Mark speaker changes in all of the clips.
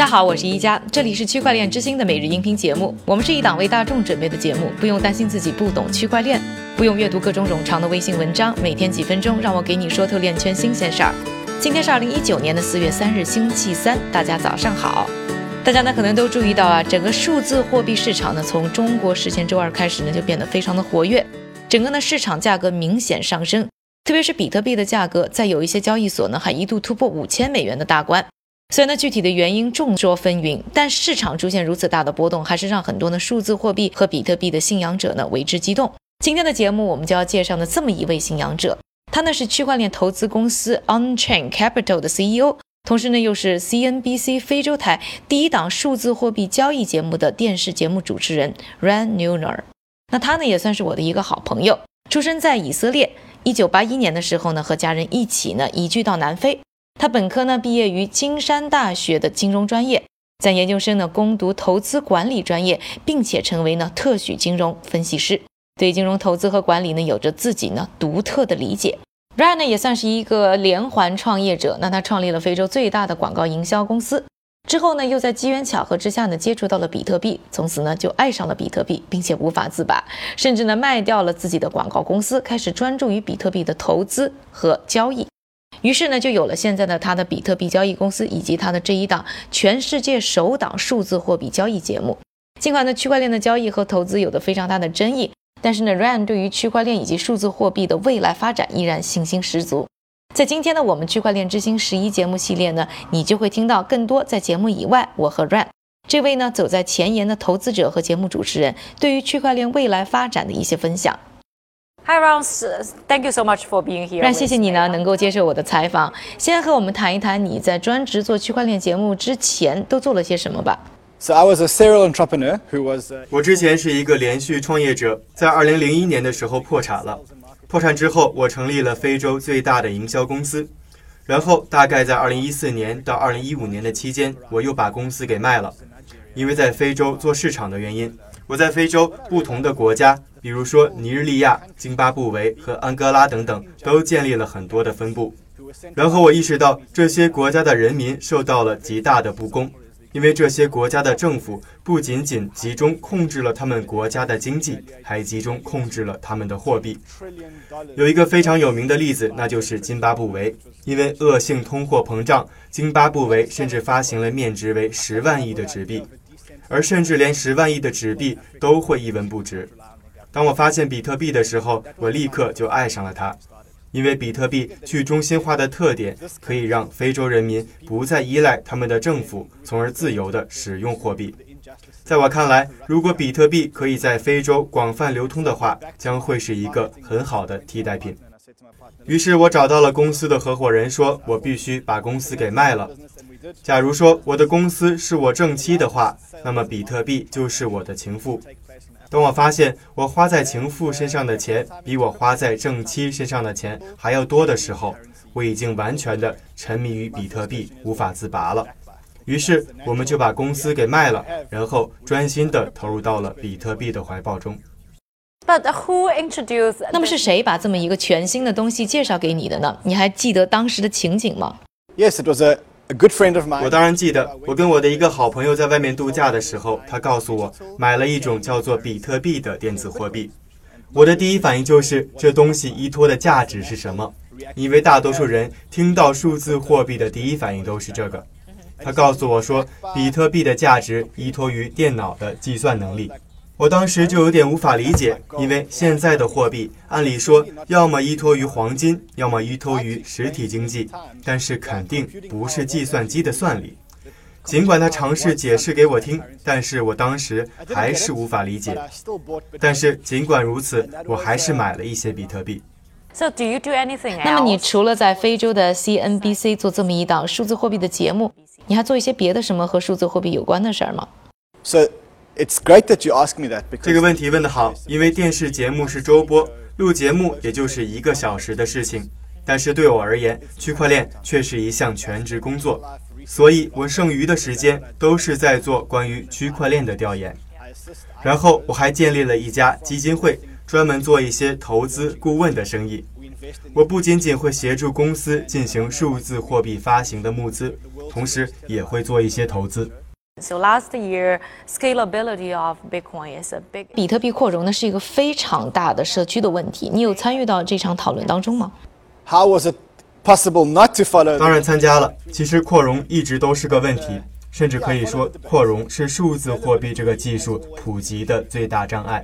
Speaker 1: 大家好，我是一加，这里是区块链之星的每日音频节目。我们是一档为大众准备的节目，不用担心自己不懂区块链，不用阅读各种冗长的微信文章，每天几分钟，让我给你说透链圈新鲜事儿。今天是二零一九年的四月三日，星期三，大家早上好。大家呢可能都注意到啊，整个数字货币市场呢，从中国实现周二开始呢，就变得非常的活跃，整个呢市场价格明显上升，特别是比特币的价格，在有一些交易所呢，还一度突破五千美元的大关。虽然呢，具体的原因众说纷纭，但市场出现如此大的波动，还是让很多的数字货币和比特币的信仰者呢为之激动。今天的节目，我们就要介绍呢这么一位信仰者，他呢是区块链投资公司 Onchain Capital 的 CEO，同时呢又是 CNBC 非洲台第一档数字货币交易节目的电视节目主持人 Ran Neuner。那他呢也算是我的一个好朋友，出生在以色列。一九八一年的时候呢，和家人一起呢移居到南非。他本科呢毕业于金山大学的金融专业，在研究生呢攻读投资管理专业，并且成为呢特许金融分析师，对金融投资和管理呢有着自己呢独特的理解。Ryan 呢也算是一个连环创业者，那他创立了非洲最大的广告营销公司，之后呢又在机缘巧合之下呢接触到了比特币，从此呢就爱上了比特币，并且无法自拔，甚至呢卖掉了自己的广告公司，开始专注于比特币的投资和交易。于是呢，就有了现在的他的比特币交易公司，以及他的这一档全世界首档数字货币交易节目。尽管呢，区块链的交易和投资有着非常大的争议，但是呢，Ryan 对于区块链以及数字货币的未来发展依然信心十足。在今天的我们区块链之星十一节目系列呢，你就会听到更多在节目以外，我和 Ryan 这位呢走在前沿的投资者和节目主持人对于区块链未来发展的一些分享。
Speaker 2: Hi, Ross. Thank you so much for being here.
Speaker 1: 让谢谢你呢，能够接受我的采访。先和我们谈一谈你在专职做区块链节目之前都做了些什么吧。
Speaker 3: So I was a serial entrepreneur who was.
Speaker 4: 我之前是一个连续创业者，在2001年的时候破产了。破产之后，我成立了非洲最大的营销公司。然后大概在2014年到2015年的期间，我又把公司给卖了，因为在非洲做市场的原因。我在非洲不同的国家。比如说，尼日利亚、津巴布韦和安哥拉等等，都建立了很多的分部。然后我意识到，这些国家的人民受到了极大的不公，因为这些国家的政府不仅仅集中控制了他们国家的经济，还集中控制了他们的货币。有一个非常有名的例子，那就是津巴布韦，因为恶性通货膨胀，津巴布韦甚至发行了面值为十万亿的纸币，而甚至连十万亿的纸币都会一文不值。当我发现比特币的时候，我立刻就爱上了它，因为比特币去中心化的特点可以让非洲人民不再依赖他们的政府，从而自由地使用货币。在我看来，如果比特币可以在非洲广泛流通的话，将会是一个很好的替代品。于是我找到了公司的合伙人，说我必须把公司给卖了。假如说我的公司是我正妻的话，那么比特币就是我的情妇。当我发现我花在情妇身上的钱比我花在正妻身上的钱还要多的时候，我已经完全的沉迷于比特币，无法自拔了。于是，我们就把公司给卖了，然后专心的投入到了比特币的怀抱中。
Speaker 2: But who introduced？
Speaker 1: 那么是谁把这么一个全新的东西介绍给你的呢？你还记得当时的情景吗
Speaker 3: ？Yes, it was a.
Speaker 4: 我当然记得，我跟我的一个好朋友在外面度假的时候，他告诉我买了一种叫做比特币的电子货币。我的第一反应就是这东西依托的价值是什么？因为大多数人听到数字货币的第一反应都是这个。他告诉我说，比特币的价值依托于电脑的计算能力。我当时就有点无法理解，因为现在的货币按理说要么依托于黄金，要么依托于实体经济，但是肯定不是计算机的算力。尽管他尝试解释给我听，但是我当时还是无法理解。但是尽管如此，我还是买了一些比特币。
Speaker 2: So do you do anything
Speaker 1: 那么你除了在非洲的 CNBC 做这么一档数字货币的节目，你还做一些别的什么和数字货币有关的事儿吗
Speaker 3: ？So It's great that you ask me that.
Speaker 4: 这个问题问得好，因为电视节目是周播，录节目也就是一个小时的事情。但是对我而言，区块链却是一项全职工作，所以我剩余的时间都是在做关于区块链的调研。然后我还建立了一家基金会，专门做一些投资顾问的生意。我不仅仅会协助公司进行数字货币发行的募资。同时也会做一些投资。
Speaker 2: So last year, scalability of Bitcoin is a big.
Speaker 1: 比特币扩容呢是一个非常大的社区的问题，你有参与到这场讨论当中吗
Speaker 3: ？How was it possible not to follow?
Speaker 4: 当然参加了。其实扩容一直都是个问题，甚至可以说扩容是数字货币这个技术普及的最大障碍。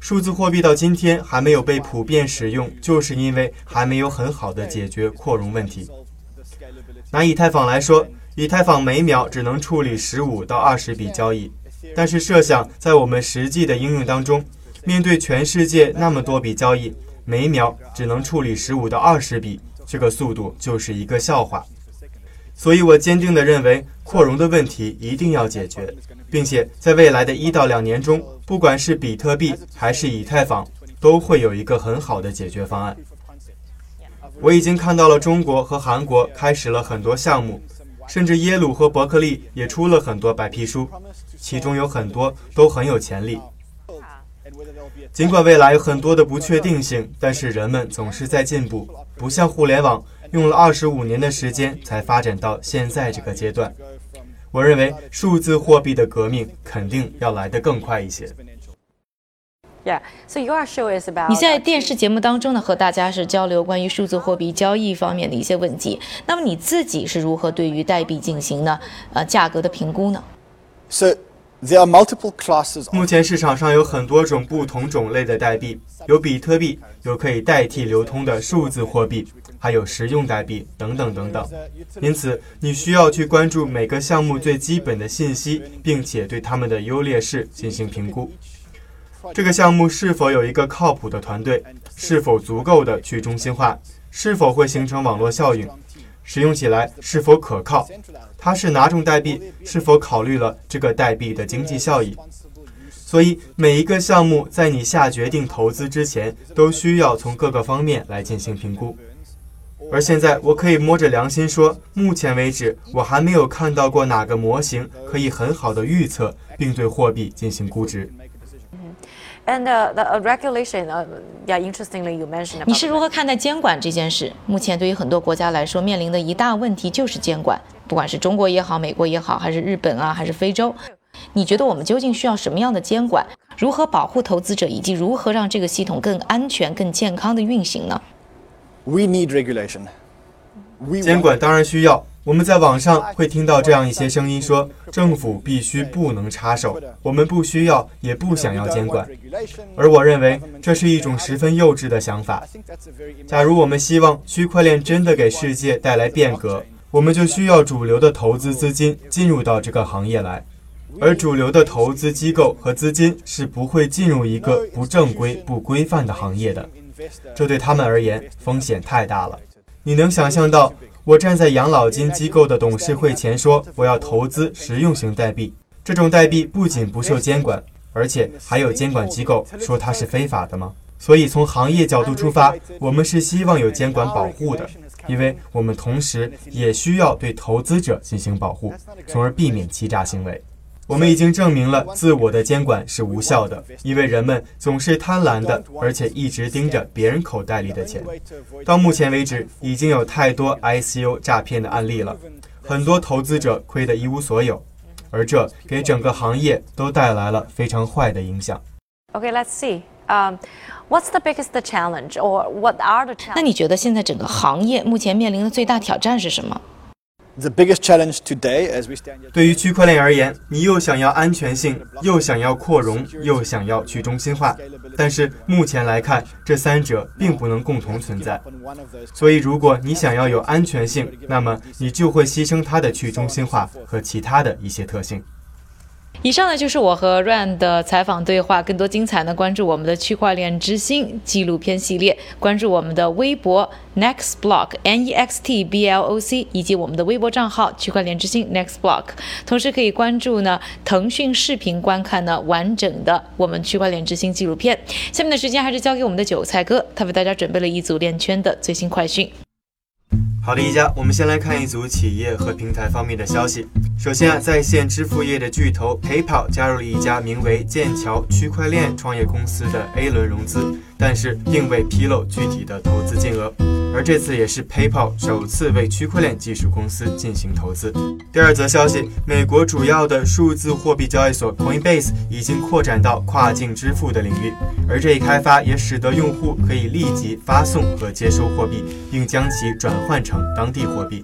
Speaker 4: 数字货币到今天还没有被普遍使用，就是因为还没有很好的解决扩容问题。拿以太坊来说，以太坊每秒只能处理十五到二十笔交易，但是设想在我们实际的应用当中，面对全世界那么多笔交易，每秒只能处理十五到二十笔，这个速度就是一个笑话。所以我坚定地认为，扩容的问题一定要解决，并且在未来的一到两年中，不管是比特币还是以太坊，都会有一个很好的解决方案。我已经看到了中国和韩国开始了很多项目，甚至耶鲁和伯克利也出了很多白皮书，其中有很多都很有潜力。尽管未来有很多的不确定性，但是人们总是在进步，不像互联网用了二十五年的时间才发展到现在这个阶段。我认为数字货币的革命肯定要来得更快一些。
Speaker 2: Yeah. So your show is about.
Speaker 1: 你在电视节目当中呢，和大家是交流关于数字货币交易方面的一些问题。那么你自己是如何对于代币进行呢？呃，价格的评估呢
Speaker 3: ？So there are multiple classes.
Speaker 4: 目前市场上有很多种不同种类的代币，有比特币，有可以代替流通的数字货币，还有实用代币等等等等。因此，你需要去关注每个项目最基本的信息，并且对它们的优劣势进行评估。这个项目是否有一个靠谱的团队？是否足够的去中心化？是否会形成网络效应？使用起来是否可靠？它是哪种代币？是否考虑了这个代币的经济效益？所以，每一个项目在你下决定投资之前，都需要从各个方面来进行评估。而现在，我可以摸着良心说，目前为止，我还没有看到过哪个模型可以很好的预测并对货币进行估值。
Speaker 2: And uh, the uh, regulation. Uh, yeah. Interestingly, you mentioned.
Speaker 1: 你是如何看待监管这件事？目前对于很多国家来说，面临的一大问题就是监管，不管是中国也好，美国也好，还是日本啊，还是非洲，你觉得我们究竟需要什么样的监管？如何保护投资者，以及如何让这个系统更安全、更健康的运行呢
Speaker 3: ？We need regulation. We
Speaker 4: 监管当然需要。我们在网上会听到这样一些声音说，政府必须不能插手，我们不需要也不想要监管。而我认为这是一种十分幼稚的想法。假如我们希望区块链真的给世界带来变革，我们就需要主流的投资资金进入到这个行业来，而主流的投资机构和资金是不会进入一个不正规、不规范的行业的，这对他们而言风险太大了。你能想象到，我站在养老金机构的董事会前说我要投资实用型代币，这种代币不仅不受监管，而且还有监管机构说它是非法的吗？所以从行业角度出发，我们是希望有监管保护的，因为我们同时也需要对投资者进行保护，从而避免欺诈行为。我们已经证明了自我的监管是无效的，因为人们总是贪婪的，而且一直盯着别人口袋里的钱。到目前为止，已经有太多 ICO 诈骗的案例了，很多投资者亏得一无所有，而这给整个行业都带来了非常坏的影响。
Speaker 2: Okay. Let's see. Um, what's the biggest challenge, or what are the
Speaker 1: 那
Speaker 2: challenges?
Speaker 1: 你觉得现在整个行业目前面临的最大挑战是什么？
Speaker 3: The biggest challenge today, as we stand
Speaker 4: 对于区块链而言，你又想要安全性，又想要扩容，又想要去中心化，但是目前来看，这三者并不能共同存在。所以，如果你想要有安全性，那么你就会牺牲它的去中心化和其他的一些特性。
Speaker 1: 以上呢就是我和 Ran 的采访对话，更多精彩呢关注我们的区块链之星纪录片系列，关注我们的微博 Next Block N E X T B L O C 以及我们的微博账号区块链之星 Next Block，同时可以关注呢腾讯视频观看呢完整的我们区块链之星纪录片。下面的时间还是交给我们的韭菜哥，他为大家准备了一组链圈的最新快讯。
Speaker 4: 好的，一家，我们先来看一组企业和平台方面的消息。首先啊，在线支付业的巨头 PayPal 加入了一家名为剑桥区块链创业公司的 A 轮融资，但是并未披露具体的投资金额。而这次也是 PayPal 首次为区块链技术公司进行投资。第二则消息，美国主要的数字货币交易所 Coinbase 已经扩展到跨境支付的领域，而这一开发也使得用户可以立即发送和接收货币，并将其转换成当地货币。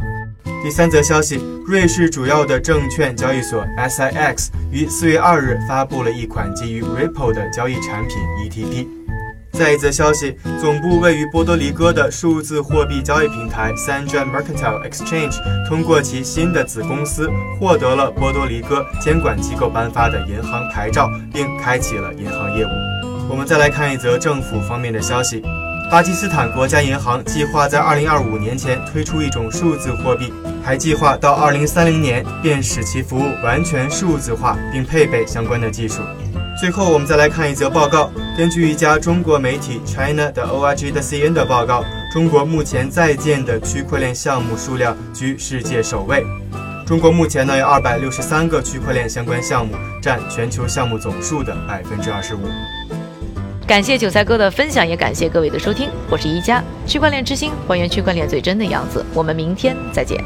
Speaker 4: 第三则消息，瑞士主要的证券交易所 SIX 于四月二日发布了一款基于 Ripple 的交易产品 ETP。再一则消息，总部位于波多黎各的数字货币交易平台 Sandra Mercantile Exchange 通过其新的子公司获得了波多黎各监管机构颁发的银行牌照，并开启了银行业务。我们再来看一则政府方面的消息。巴基斯坦国家银行计划在2025年前推出一种数字货币，还计划到2030年便使其服务完全数字化，并配备相关的技术。最后，我们再来看一则报告。根据一家中国媒体 China 的 org 的 cn 的报告，中国目前在建的区块链项目数量居世界首位。中国目前呢有263个区块链相关项目，占全球项目总数的百分之二十五。
Speaker 1: 感谢韭菜哥的分享，也感谢各位的收听。我是一加区块链之星，还原区块链最真的样子。我们明天再见。